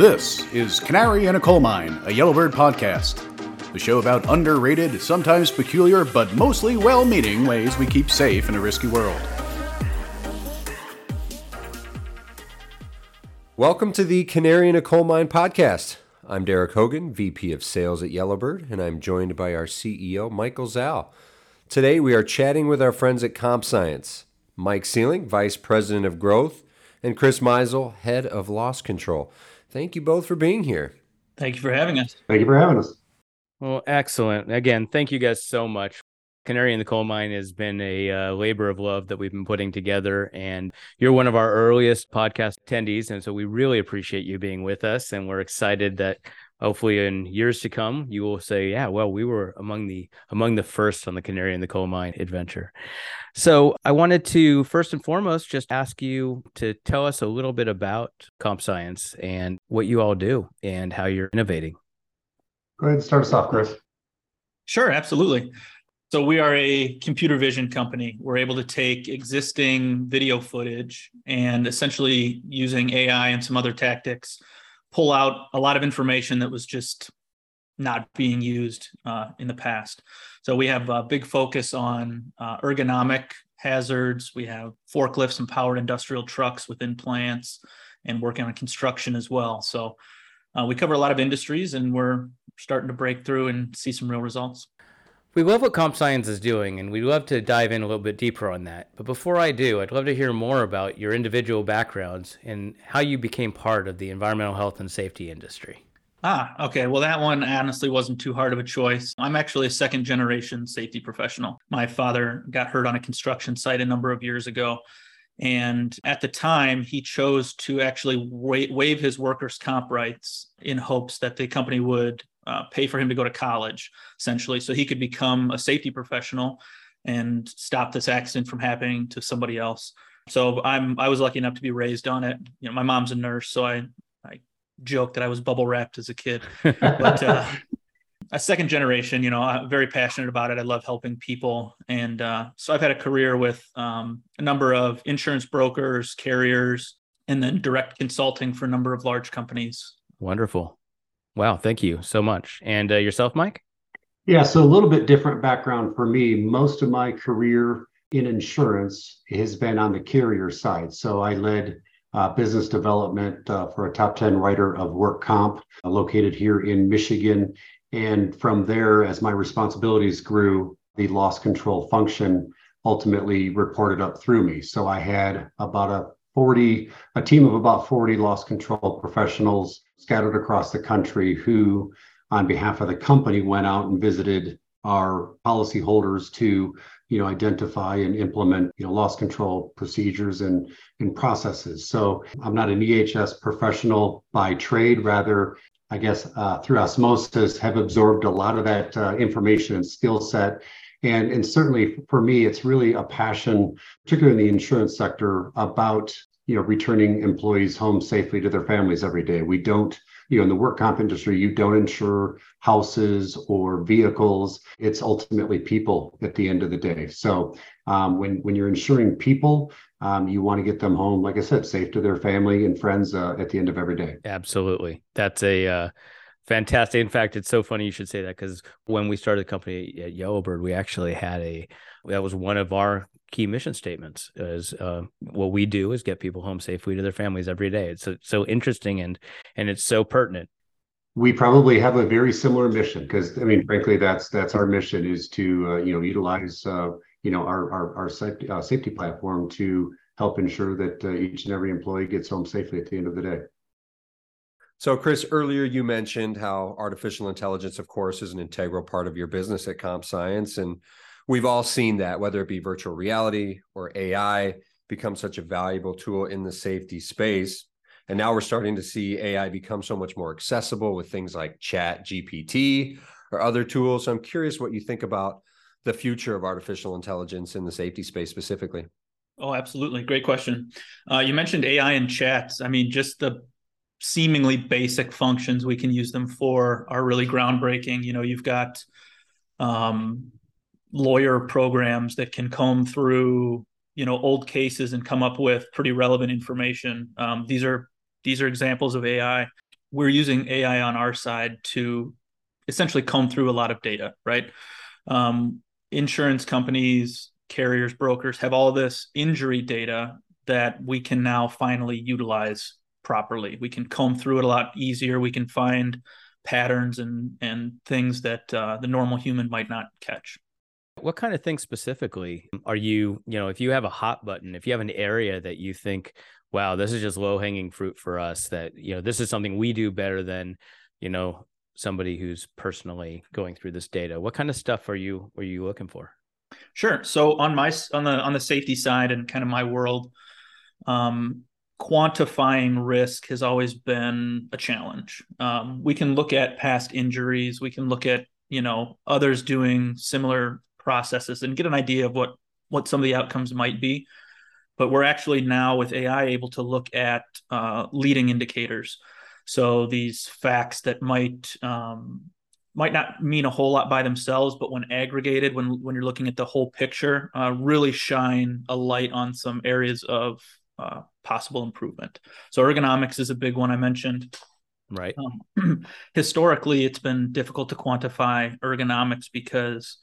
This is Canary in a Coal Mine, a Yellowbird podcast. The show about underrated, sometimes peculiar, but mostly well meaning ways we keep safe in a risky world. Welcome to the Canary in a Coal Mine podcast. I'm Derek Hogan, VP of Sales at Yellowbird, and I'm joined by our CEO, Michael Zalle. Today we are chatting with our friends at CompScience, Mike Seling, Vice President of Growth, and Kris Mizel, Head of Loss Control. Thank you both for being here. Thank you for having us. Thank you for having us. Well, excellent. Again, thank you guys so much. Canary in the Coal Mine has been a uh, labor of love that we've been putting together, and you're one of our earliest podcast attendees, and so we really appreciate you being with us, and we're excited that hopefully in years to come you will say yeah well we were among the among the first on the canary in the coal mine adventure. So i wanted to first and foremost just ask you to tell us a little bit about comp science and what you all do and how you're innovating. Go ahead and start us off kris. Sure absolutely. So we are a computer vision company. We're able to take existing video footage and essentially using ai and some other tactics pull out a lot of information that was just not being used uh, in the past. So we have a big focus on uh, ergonomic hazards. We have forklifts and powered industrial trucks within plants and working on construction as well. So uh, we cover a lot of industries and we're starting to break through and see some real results. We love what comp science is doing, and we'd love to dive in a little bit deeper on that. But before I do, I'd love to hear more about your individual backgrounds and how you became part of the environmental health and safety industry. Ah, okay. Well, that one honestly wasn't too hard of a choice. I'm actually a second generation safety professional. My father got hurt on a construction site a number of years ago. And at the time, he chose to actually waive his workers' comp rights in hopes that the company would uh, pay for him to go to college, essentially, so he could become a safety professional and stop this accident from happening to somebody else. So I'm I was lucky enough to be raised on it. You know, my mom's a nurse, so I I joke that I was bubble wrapped as a kid. But uh, a second generation, you know, I'm very passionate about it. I love helping people, and uh, so I've had a career with um, a number of insurance brokers, carriers, and then direct consulting for a number of large companies. Wonderful. Wow, thank you so much. And uh, yourself, Mike? Yeah, so a little bit different background for me. Most of my career in insurance has been on the carrier side. So I led uh, business development uh, for a top 10 writer of work comp uh, located here in Michigan. And from there, as my responsibilities grew, the loss control function ultimately reported up through me. So I had about a 40, a team of about 40 loss control professionals scattered across the country who, on behalf of the company, went out and visited our policyholders to you know identify and implement you know loss control procedures and and processes. So i'm not an ehs professional by trade. Rather i guess uh, through osmosis have absorbed a lot of that uh, information and skill set and and certainly for me it's really a passion particularly in the insurance sector about you know returning employees home safely to their families every day. We don't you know in the work comp industry you don't insure houses or vehicles. It's ultimately people at the end of the day. So um, when when you're insuring people um, you want to get them home like i said safe to their family and friends uh, at the end of every day. Absolutely. That's a uh, fantastic. In fact it's so funny you should say that because when we started the company at yellowbird we actually had a that was one of our key mission statements is uh, what we do is get people home safely to their families every day. It's so, so interesting and and it's so pertinent. We probably have a very similar mission because i mean frankly that's that's our mission is to uh, you know utilize uh, you know our our, our safety, uh, safety platform to help ensure that uh, each and every employee gets home safely at the end of the day so chris earlier you mentioned how artificial intelligence of course is an integral part of your business at Comp Science. and we've all seen that, whether it be virtual reality or AI, become such a valuable tool in the safety space. And now we're starting to see AI become so much more accessible with things like Chat GPT or other tools. So I'm curious what you think about the future of artificial intelligence in the safety space specifically. Oh, absolutely. Great question. Uh, you mentioned AI and chats. I mean, just the seemingly basic functions we can use them for are really groundbreaking. You know, you've got um, lawyer programs that can comb through you know old cases and come up with pretty relevant information um, these are these are examples of ai we're using AI on our side to essentially comb through a lot of data, right? Um, insurance companies, carriers, brokers have all this injury data that we can now finally utilize properly. We can comb through it a lot easier. We can find patterns and and things that uh, the normal human might not catch. What kind of things specifically are you, you know, if you have a hot button, if you have an area that you think, wow, this is just low hanging fruit for us, that, you know, this is something we do better than, you know, somebody who's personally going through this data, what kind of stuff are you, are you looking for? Sure. So on my, on the, on the safety side and kind of my world, um, quantifying risk has always been a challenge. Um, we can look at past injuries, we can look at you know others doing similar processes and get an idea of what what some of the outcomes might be. But we're actually now with AI able to look at uh, leading indicators. So these facts that might um, might not mean a whole lot by themselves, but when aggregated, when when you're looking at the whole picture, uh, really shine a light on some areas of uh, possible improvement. So ergonomics is a big one I mentioned. Right. Um, historically, it's been difficult to quantify ergonomics because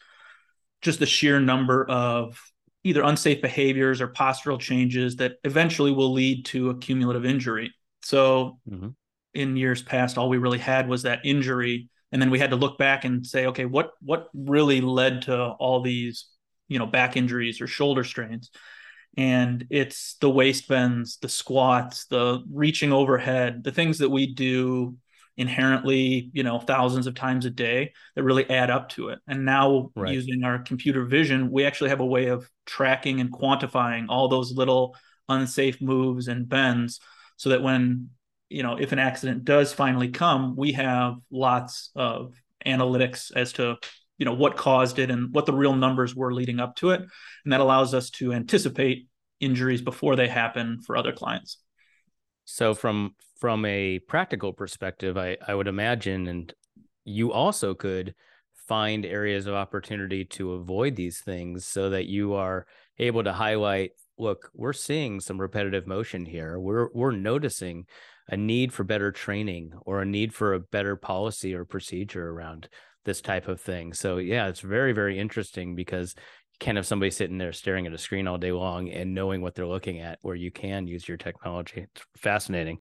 just the sheer number of either unsafe behaviors or postural changes that eventually will lead to a cumulative injury. So, mm-hmm. in years past, all we really had was that injury, and then we had to look back and say, okay, what what really led to all these, you know, back injuries or shoulder strains? And it's the waist bends, the squats, the reaching overhead, the things that we do inherently, you know, thousands of times a day that really add up to it. And now right. using our computer vision, we actually have a way of tracking and quantifying all those little unsafe moves and bends so that when, you know, if an accident does finally come, we have lots of analytics as to you know what caused it and what the real numbers were leading up to it and that allows us to anticipate injuries before they happen for other clients so from from a practical perspective i i would imagine and you also could find areas of opportunity to avoid these things so that you are able to highlight look we're seeing some repetitive motion here we're we're noticing a need for better training or a need for a better policy or procedure around this type of thing. So yeah, it's very very interesting because can't have somebody sitting there staring at a screen all day long and knowing what they're looking at where you can use your technology. It's fascinating.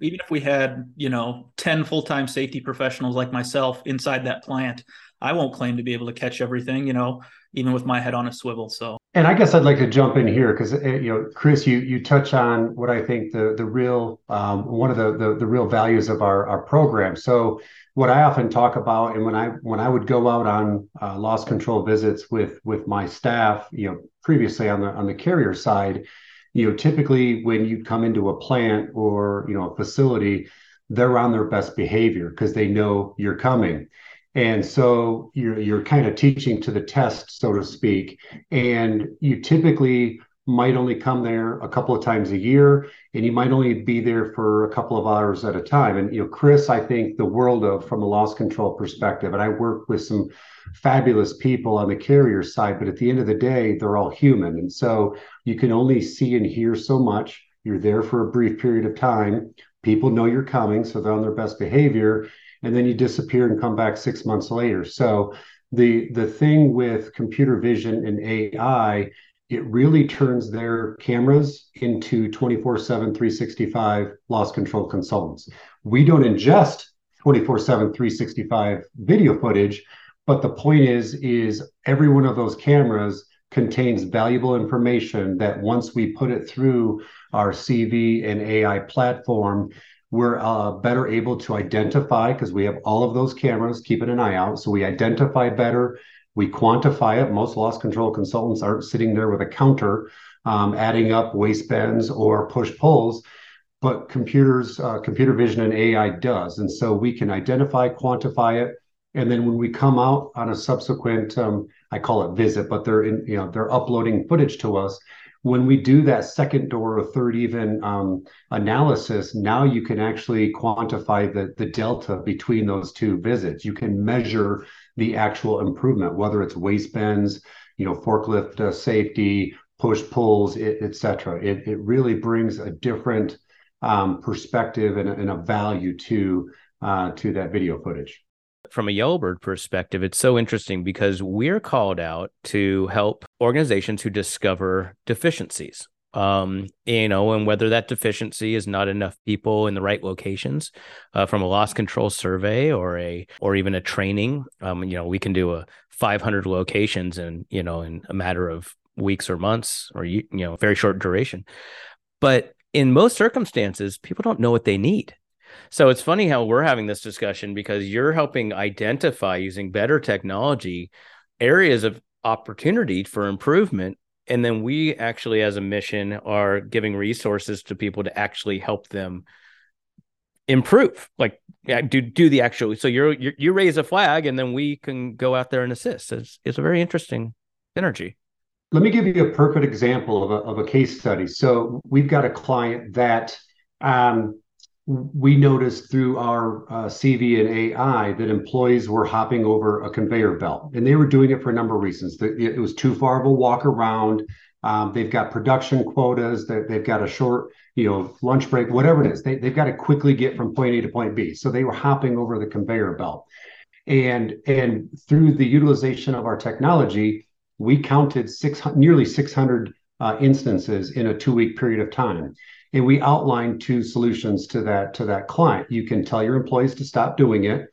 Even if we had, you know, 10 full-time safety professionals like myself inside that plant, I won't claim to be able to catch everything, you know, even with my head on a swivel. So and I guess I'd like to jump in here because eh, you know, Kris, you you touch on what I think the the real um, one of the, the, the real values of our our program. So what I often talk about, and when I when I would go out on uh, loss control visits with with my staff, you know, previously on the on the carrier side, you know, typically when you come into a plant or you know a facility, they're on their best behavior because they know you're coming and so you're you're kind of teaching to the test so to speak. And you typically might only come there a couple of times a year and you might only be there for a couple of hours at a time. And you know kris i think the world of from a loss control perspective and i work with some fabulous people on the carrier side but at the end of the day they're all human. And so you can only see and hear so much. You're there for a brief period of time. People know you're coming so they're on their best behavior and then you disappear and come back six months later. So the the thing with computer vision and AI, it really turns their cameras into 24/7 365 loss control consultants. We don't ingest 24/7 365 video footage, but the point is is every one of those cameras contains valuable information that once we put it through our CV and AI platform, we're uh, better able to identify because we have all of those cameras keeping an eye out. So we identify better, we quantify it. Most loss control consultants aren't sitting there with a counter um, adding up waist bends or push pulls, but computers, uh, computer vision and AI does. And so we can identify, quantify it. And then when we come out on a subsequent, um, I call it visit, but they're in, you know, they're uploading footage to us when we do that second door or third even um, analysis, now you can actually quantify the, delta between those two visits. You can measure the actual improvement, whether it's waist bends, you know, forklift uh, safety, push pulls, et, et cetera. It, it really brings a different um, perspective and, and, a value to uh, to that video footage. From a Yellowbird perspective, it's so interesting because we're called out to help organizations who discover deficiencies um you know and whether that deficiency is not enough people in the right locations uh, from a loss control survey or a or even a training um you know we can do a 500 locations and you know in a matter of weeks or months or you know very short duration. But in most circumstances people don't know what they need so it's funny how we're having this discussion because you're helping identify using better technology areas of opportunity for improvement. And then we actually as a mission are giving resources to people to actually help them improve like do do the actual so you're, you're, you raise a flag and then we can go out there and assist. It's, it's a very interesting energy. Let me give you a perfect example of a, of a case study. So we've got a client that um, we noticed through our uh, CV and AI that employees were hopping over a conveyor belt, and they were doing it for a number of reasons. It was too far of a walk around. Um, they've got production quotas. They've got a short, you know, lunch break, whatever it is. They, they've got to quickly get from point A to point B. So they were hopping over the conveyor belt, and and through the utilization of our technology, we counted nearly 600 uh, instances in a two week period of time and we outlined two solutions to that to that client. You can tell your employees to stop doing it.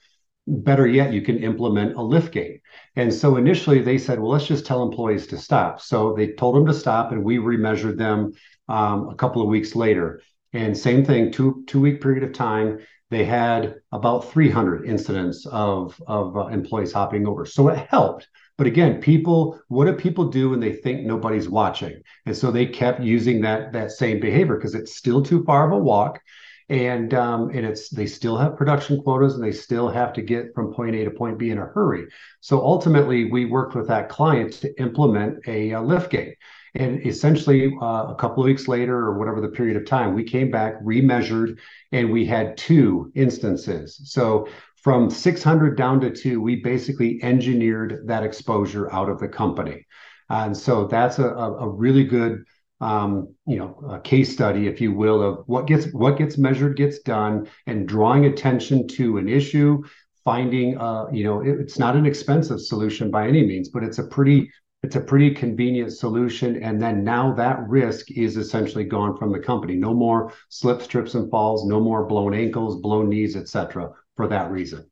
Better yet you can implement a lift gate. And so initially they said well let's just tell employees to stop. So they told them to stop and we remeasured them um, a couple of weeks later. And same thing two two week period of time they had about 300 incidents of of uh, employees hopping over. So it helped but again, people, what do people do when they think nobody's watching? And so they kept using that that same behavior because it's still too far of a walk, and um, and it's they still have production quotas and they still have to get from point A to point B in a hurry. So ultimately, we worked with that client to implement a, a lift gate. And essentially, uh, a couple of weeks later, or whatever the period of time, we came back, remeasured, and we had two instances. So from 600 down to two, we basically engineered that exposure out of the company. And so that's a, really good um, you know, case study, if you will, of what gets what gets measured gets done, and drawing attention to an issue, finding, uh, you know, it, it's not an expensive solution by any means, but it's a pretty it's a pretty convenient solution. And then now that risk is essentially gone from the company. No more slips, trips, and falls. No more blown ankles, blown knees, etc for that reason.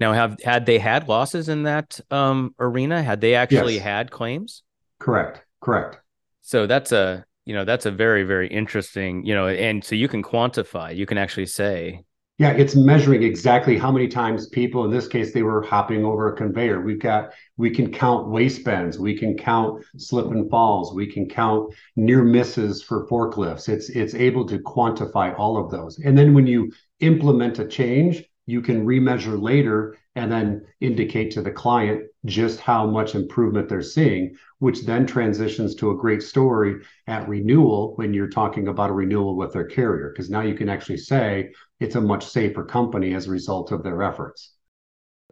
Now, have had they had losses in that um, arena? Had they actually yes. had claims? Correct. Correct. So that's a you know that's a very very interesting you know and so you can quantify you can actually say yeah it's measuring exactly how many times people in this case they were hopping over a conveyor we've got we can count waist bends we can count slip and falls we can count near misses for forklifts it's it's able to quantify all of those and then when you implement a change you can remeasure later and then indicate to the client just how much improvement they're seeing, which then transitions to a great story at renewal when you're talking about a renewal with their carrier, because now you can actually say it's a much safer company as a result of their efforts.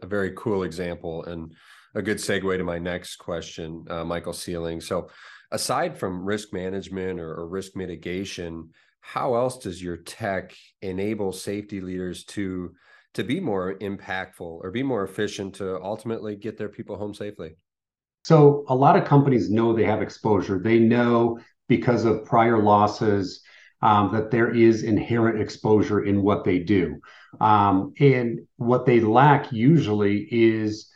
A very cool example and a good segue to my next question, uh, Michael Seling. So, aside from risk management or, or risk mitigation, how else does your tech enable safety leaders to to be more impactful or be more efficient to ultimately get their people home safely? So, a lot of companies know they have exposure. They know because of prior losses um, that there is inherent exposure in what they do. Um, and what they lack usually is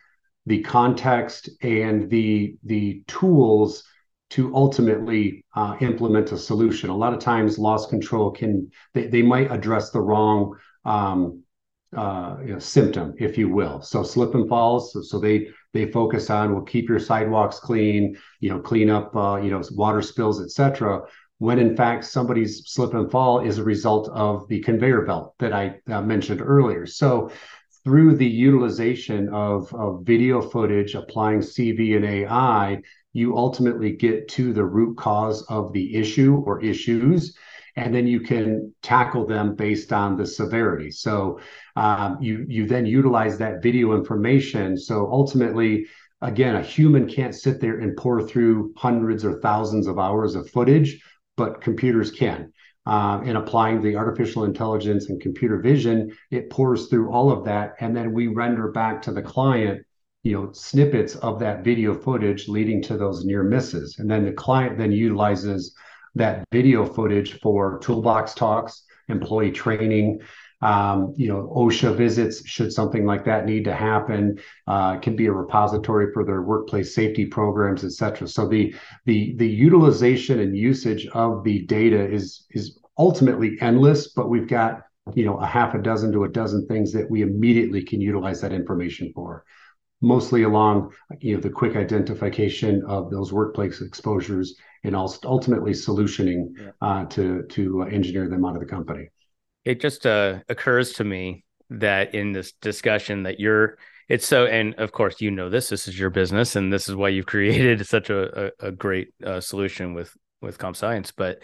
the context and the, the tools to ultimately uh, implement a solution. A lot of times, loss control can, they, they might address the wrong um, uh, you know, symptom, if you will. So slip and falls. So, so they they focus on will keep your sidewalks clean, you know, clean up, uh, you know, water spills, etc. When in fact somebody's slip and fall is a result of the conveyor belt that I uh, mentioned earlier. So through the utilization of, of video footage, applying CV and AI, you ultimately get to the root cause of the issue or issues and then you can tackle them based on the severity. So um, you you then utilize that video information. So ultimately, again, a human can't sit there and pour through hundreds or thousands of hours of footage, but computers can. uh, and applying the artificial intelligence and computer vision, it pours through all of that, and then we render back to the client, you know, snippets of that video footage leading to those near misses, and then the client then utilizes that video footage for toolbox talks, employee training, um, you know, OSHA visits, should something like that need to happen, uh, can be a repository for their workplace safety programs, et cetera. So the the the utilization and usage of the data is is ultimately endless, but we've got you know a half a dozen to a dozen things that we immediately can utilize that information for mostly along you know the quick identification of those workplace exposures and ultimately solutioning uh, to to engineer them out of the company. It just uh, occurs to me that in this discussion that you're it's so and of course you know this this is your business and this is why you've created such a, a, a great uh, solution with with comp science. But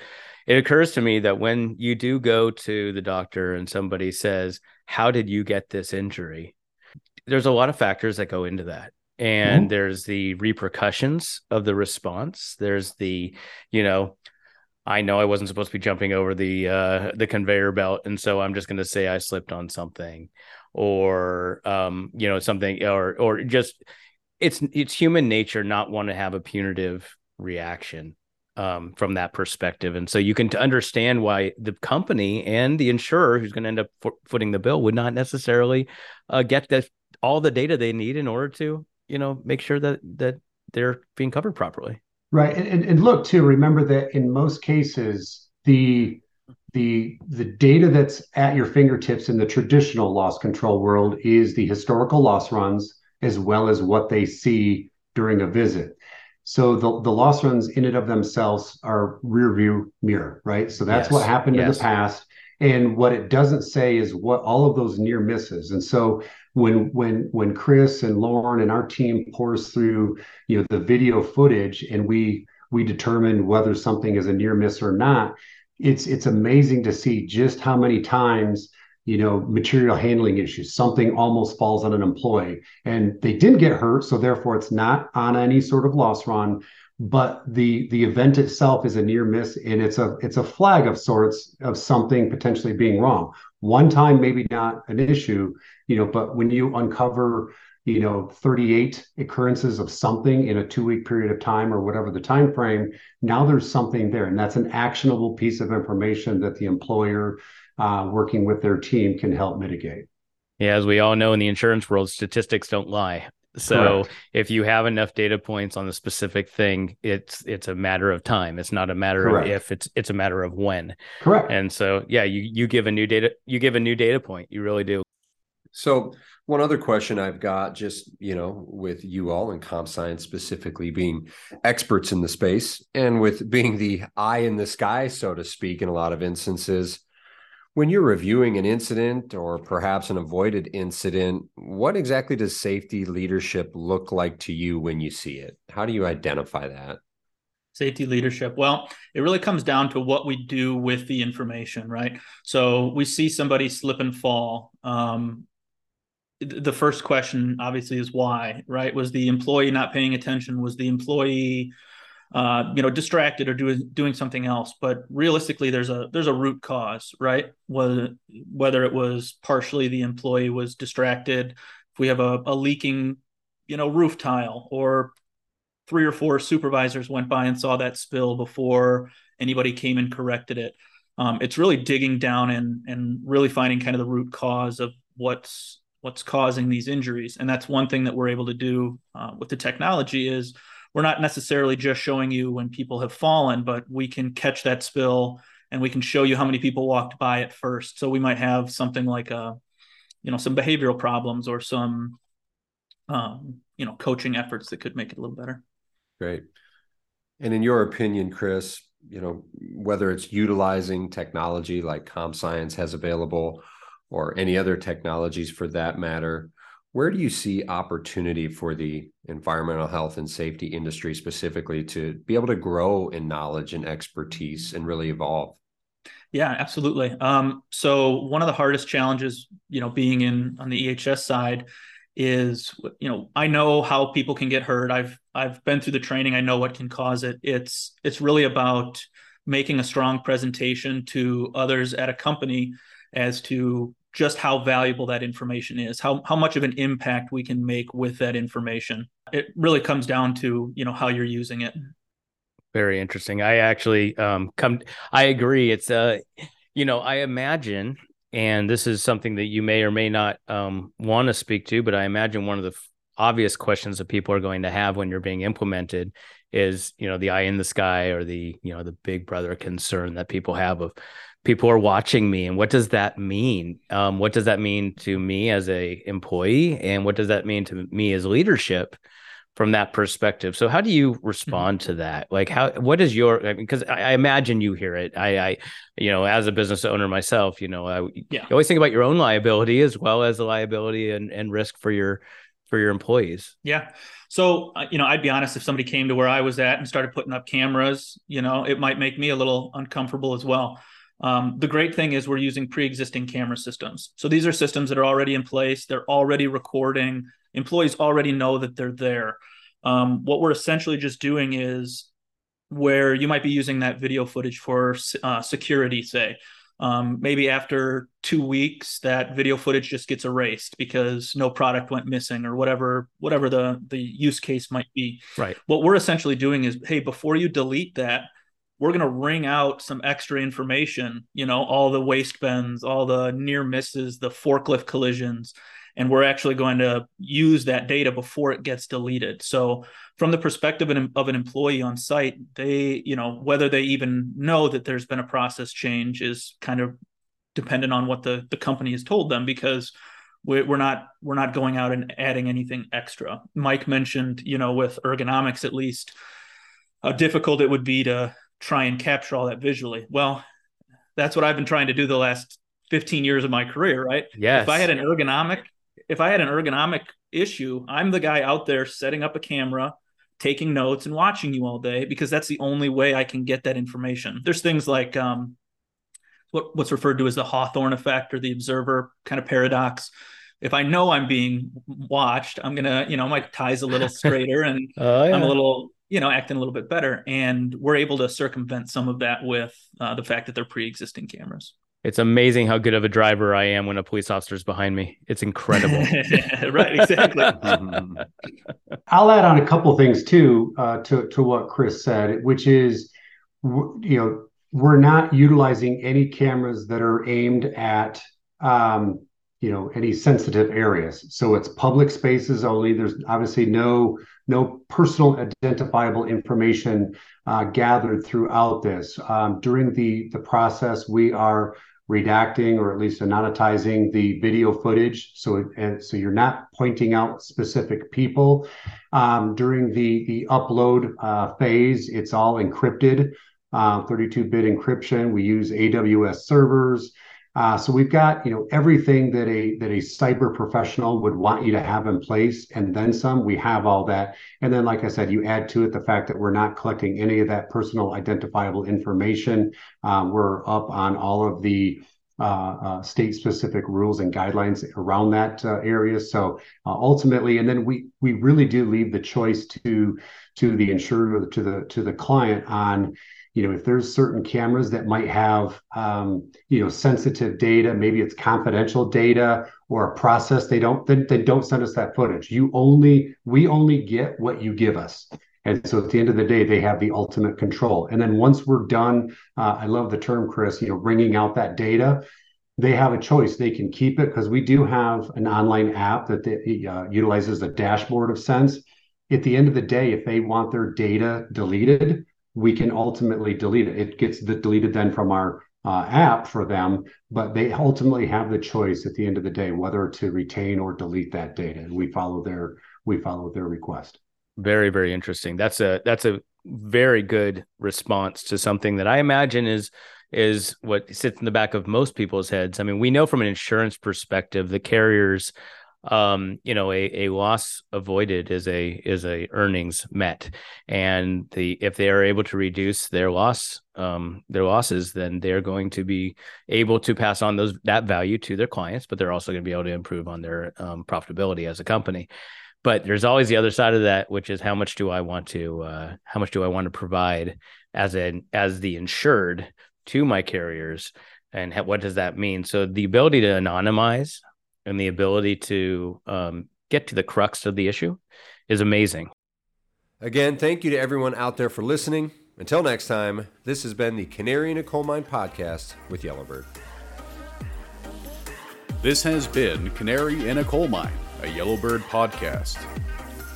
it occurs to me that when you do go to the doctor and somebody says how did you get this injury there's a lot of factors that go into that. And mm-hmm. there's the repercussions of the response. There's the you know I know I wasn't supposed to be jumping over the uh, the conveyor belt, and so I'm just going to say I slipped on something, or um, you know something, or or just it's it's human nature not want to have a punitive reaction um, from that perspective, and so you can understand why the company and the insurer who's going to end up fo- footing the bill would not necessarily uh, get the all the data they need in order to you know make sure that that they're being covered properly. Right. And, and look too, remember that in most cases, the the the data that's at your fingertips in the traditional loss control world is the historical loss runs as well as what they see during a visit. So the, the loss runs in and of themselves are rear view mirror, right? So that's yes. what happened yes. in the past. And what it doesn't say is what all of those near misses. And so when when when Kris and Lauren and our team pours through you know the video footage and we we determine whether something is a near miss or not it's it's amazing to see just how many times you know material handling issues. Something almost falls on an employee and they didn't get hurt so therefore it's not on any sort of loss run. But the the event itself is a near miss and it's a it's a flag of sorts of something potentially being wrong. One time maybe not an issue you know but when you uncover you know 38 occurrences of something in a two week period of time or whatever the time frame now there's something there and that's an actionable piece of information that the employer uh, working with their team can help mitigate yeah as we all know in the insurance world statistics don't lie so Correct. if you have enough data points on the specific thing, it's it's a matter of time. It's not a matter Correct. of if, it's it's a matter of when. Correct. And so yeah, you you give a new data you give a new data point. You really do. So one other question I've got, just you know, with you all and comp science specifically being experts in the space, and with being the eye in the sky, so to speak, in a lot of instances, when you're reviewing an incident or perhaps an avoided incident, what exactly does safety leadership look like to you when you see it? How do you identify that? Safety leadership. Well, it really comes down to what we do with the information, right? So we see somebody slip and fall. Um, the first question obviously is why right was the employee not paying attention was the employee uh, you know distracted or doing doing something else. But realistically there's a there's a root cause right? Whether whether it was partially the employee was distracted if we have a, a leaking you know roof tile or three or four supervisors went by and saw that spill before anybody came and corrected it. Um, it's really digging down and and really finding kind of the root cause of what's what's causing these injuries. And that's one thing that we're able to do uh, with the technology is we're not necessarily just showing you when people have fallen but we can catch that spill and we can show you how many people walked by it first. So we might have something like a you know some behavioral problems or some um, you know coaching efforts that could make it a little better. Great. And in your opinion kris you know whether it's utilizing technology like comp science has available or any other technologies for that matter, where do you see opportunity for the environmental health and safety industry specifically to be able to grow in knowledge and expertise and really evolve? Yeah, absolutely. Um, so one of the hardest challenges, you know, being in on the EHS side is, you know, I know how people can get hurt. I've I've been through the training. I know what can cause it. It's it's really about making a strong presentation to others at a company as to just how valuable that information is, how how much of an impact we can make with that information. It really comes down to you know how you're using it. Very interesting. I actually um, come. I agree. It's uh, you know, I imagine, and this is something that you may or may not um, want to speak to, but I imagine one of the f- obvious questions that people are going to have when you're being implemented is, you know, the eye in the sky or the, you know, the big brother concern that people have of people are watching me and what does that mean um, what does that mean to me as a employee and what does that mean to me as leadership from that perspective so how do you mm-hmm. respond mm-hmm. to that like how what is your because I, mean, I, imagine you hear it i i you know as a business owner myself you know i yeah. you always think about your own liability as well as the liability and, and risk for your for your employees yeah so uh, you know i'd be honest if somebody came to where i was at and started putting up cameras you know it might make me a little uncomfortable as well um, the great thing is we're using pre-existing camera systems. So these are systems that are already in place. They're already recording. Employees already know that they're there. Um, what we're essentially just doing is where you might be using that video footage for uh, security, say. Um, maybe after two weeks, that video footage just gets erased because no product went missing or whatever whatever the the use case might be. Right. What we're essentially doing is, hey, before you delete that, we're going to wring out some extra information, you know, all the waist bends, all the near misses, the forklift collisions, and we're actually going to use that data before it gets deleted. So, from the perspective of an, of an employee on site, they, you know, whether they even know that there's been a process change is kind of dependent on what the the company has told them because we're not we're not going out and adding anything extra. Mike mentioned, you know, with ergonomics at least, how difficult it would be to try and capture all that visually. Well, that's what I've been trying to do the last 15 years of my career, right? Yes. If I had an ergonomic, if I had an ergonomic issue, I'm the guy out there setting up a camera, taking notes and watching you all day because that's the only way I can get that information. There's things like um, what, what's referred to as the Hawthorne effect or the observer kind of paradox. If I know I'm being watched, I'm gonna, you know, my tie's a little straighter and oh, yeah. I'm a little you know acting a little bit better and we're able to circumvent some of that with uh, the fact that they're pre-existing cameras. It's amazing how good of a driver i am when a police officer's behind me. It's incredible. Right exactly. I'll add on a couple things too uh, to, to what kris said which is you know we're not utilizing any cameras that are aimed at um, you know any sensitive areas. So it's public spaces only. There's obviously no no personal identifiable information uh, gathered throughout this. Um, during the the process we are redacting or at least anonymizing the video footage. So so you're not pointing out specific people. Um, during the the upload uh, phase it's all encrypted. 32-bit uh, encryption. We use aws servers so we've got you know everything that a that a cyber professional would want you to have in place, and then some. We have all that, and then like I said, you add to it the fact that we're not collecting any of that personal identifiable information. Um, we're up on all of the uh, uh, state-specific rules and guidelines around that uh, area. So uh, ultimately, and then we we really do leave the choice to to the insurer, to the to the client on you know if there's certain cameras that might have um, you know sensitive data maybe it's confidential data or a process they don't then, then don't send us that footage. You only we only get what you give us. And so at the end of the day they have the ultimate control. And then once we're done uh, i love the term kris you know bringing out that data they have a choice. They can keep it because we do have an online app that they, uh, utilizes a dashboard of sense. At the end of the day if they want their data deleted we can ultimately delete it. It gets the, deleted then from our uh, app for them, but they ultimately have the choice at the end of the day whether to retain or delete that data, and we follow their we follow their request. Very very interesting. That's a that's a very good response to something that I imagine is is what sits in the back of most people's heads. I mean, we know from an insurance perspective, the carriers um, you know, a, a loss avoided is a is a earnings met, and the if they are able to reduce their loss um, their losses, then they're going to be able to pass on those that value to their clients, but they're also going to be able to improve on their um, profitability as a company. But there's always the other side of that, which is how much do I want to uh, how much do I want to provide as an as the insured to my carriers? And what does that mean? So the ability to anonymize and the ability to um, get to the crux of the issue is amazing. Again thank you to everyone out there for listening. Until next time this has been the canary in a coal mine podcast with yellowbird. This has been canary in a coal mine a yellowbird podcast.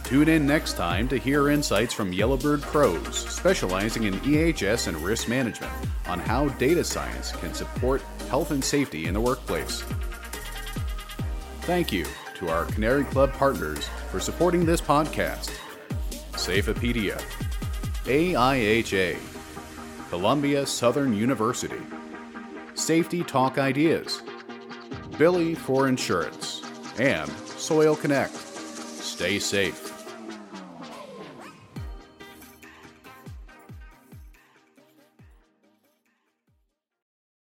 Tune in next time to hear insights from Yellowbird pros specializing in EHS and risk management on how data science can support health and safety in the workplace. Thank you to our Canary Club partners for supporting this podcast Safeopedia, AIHA, Columbia Southern University, Safety Talk Ideas, Billy for Insurance, and Soil Connect. Stay safe.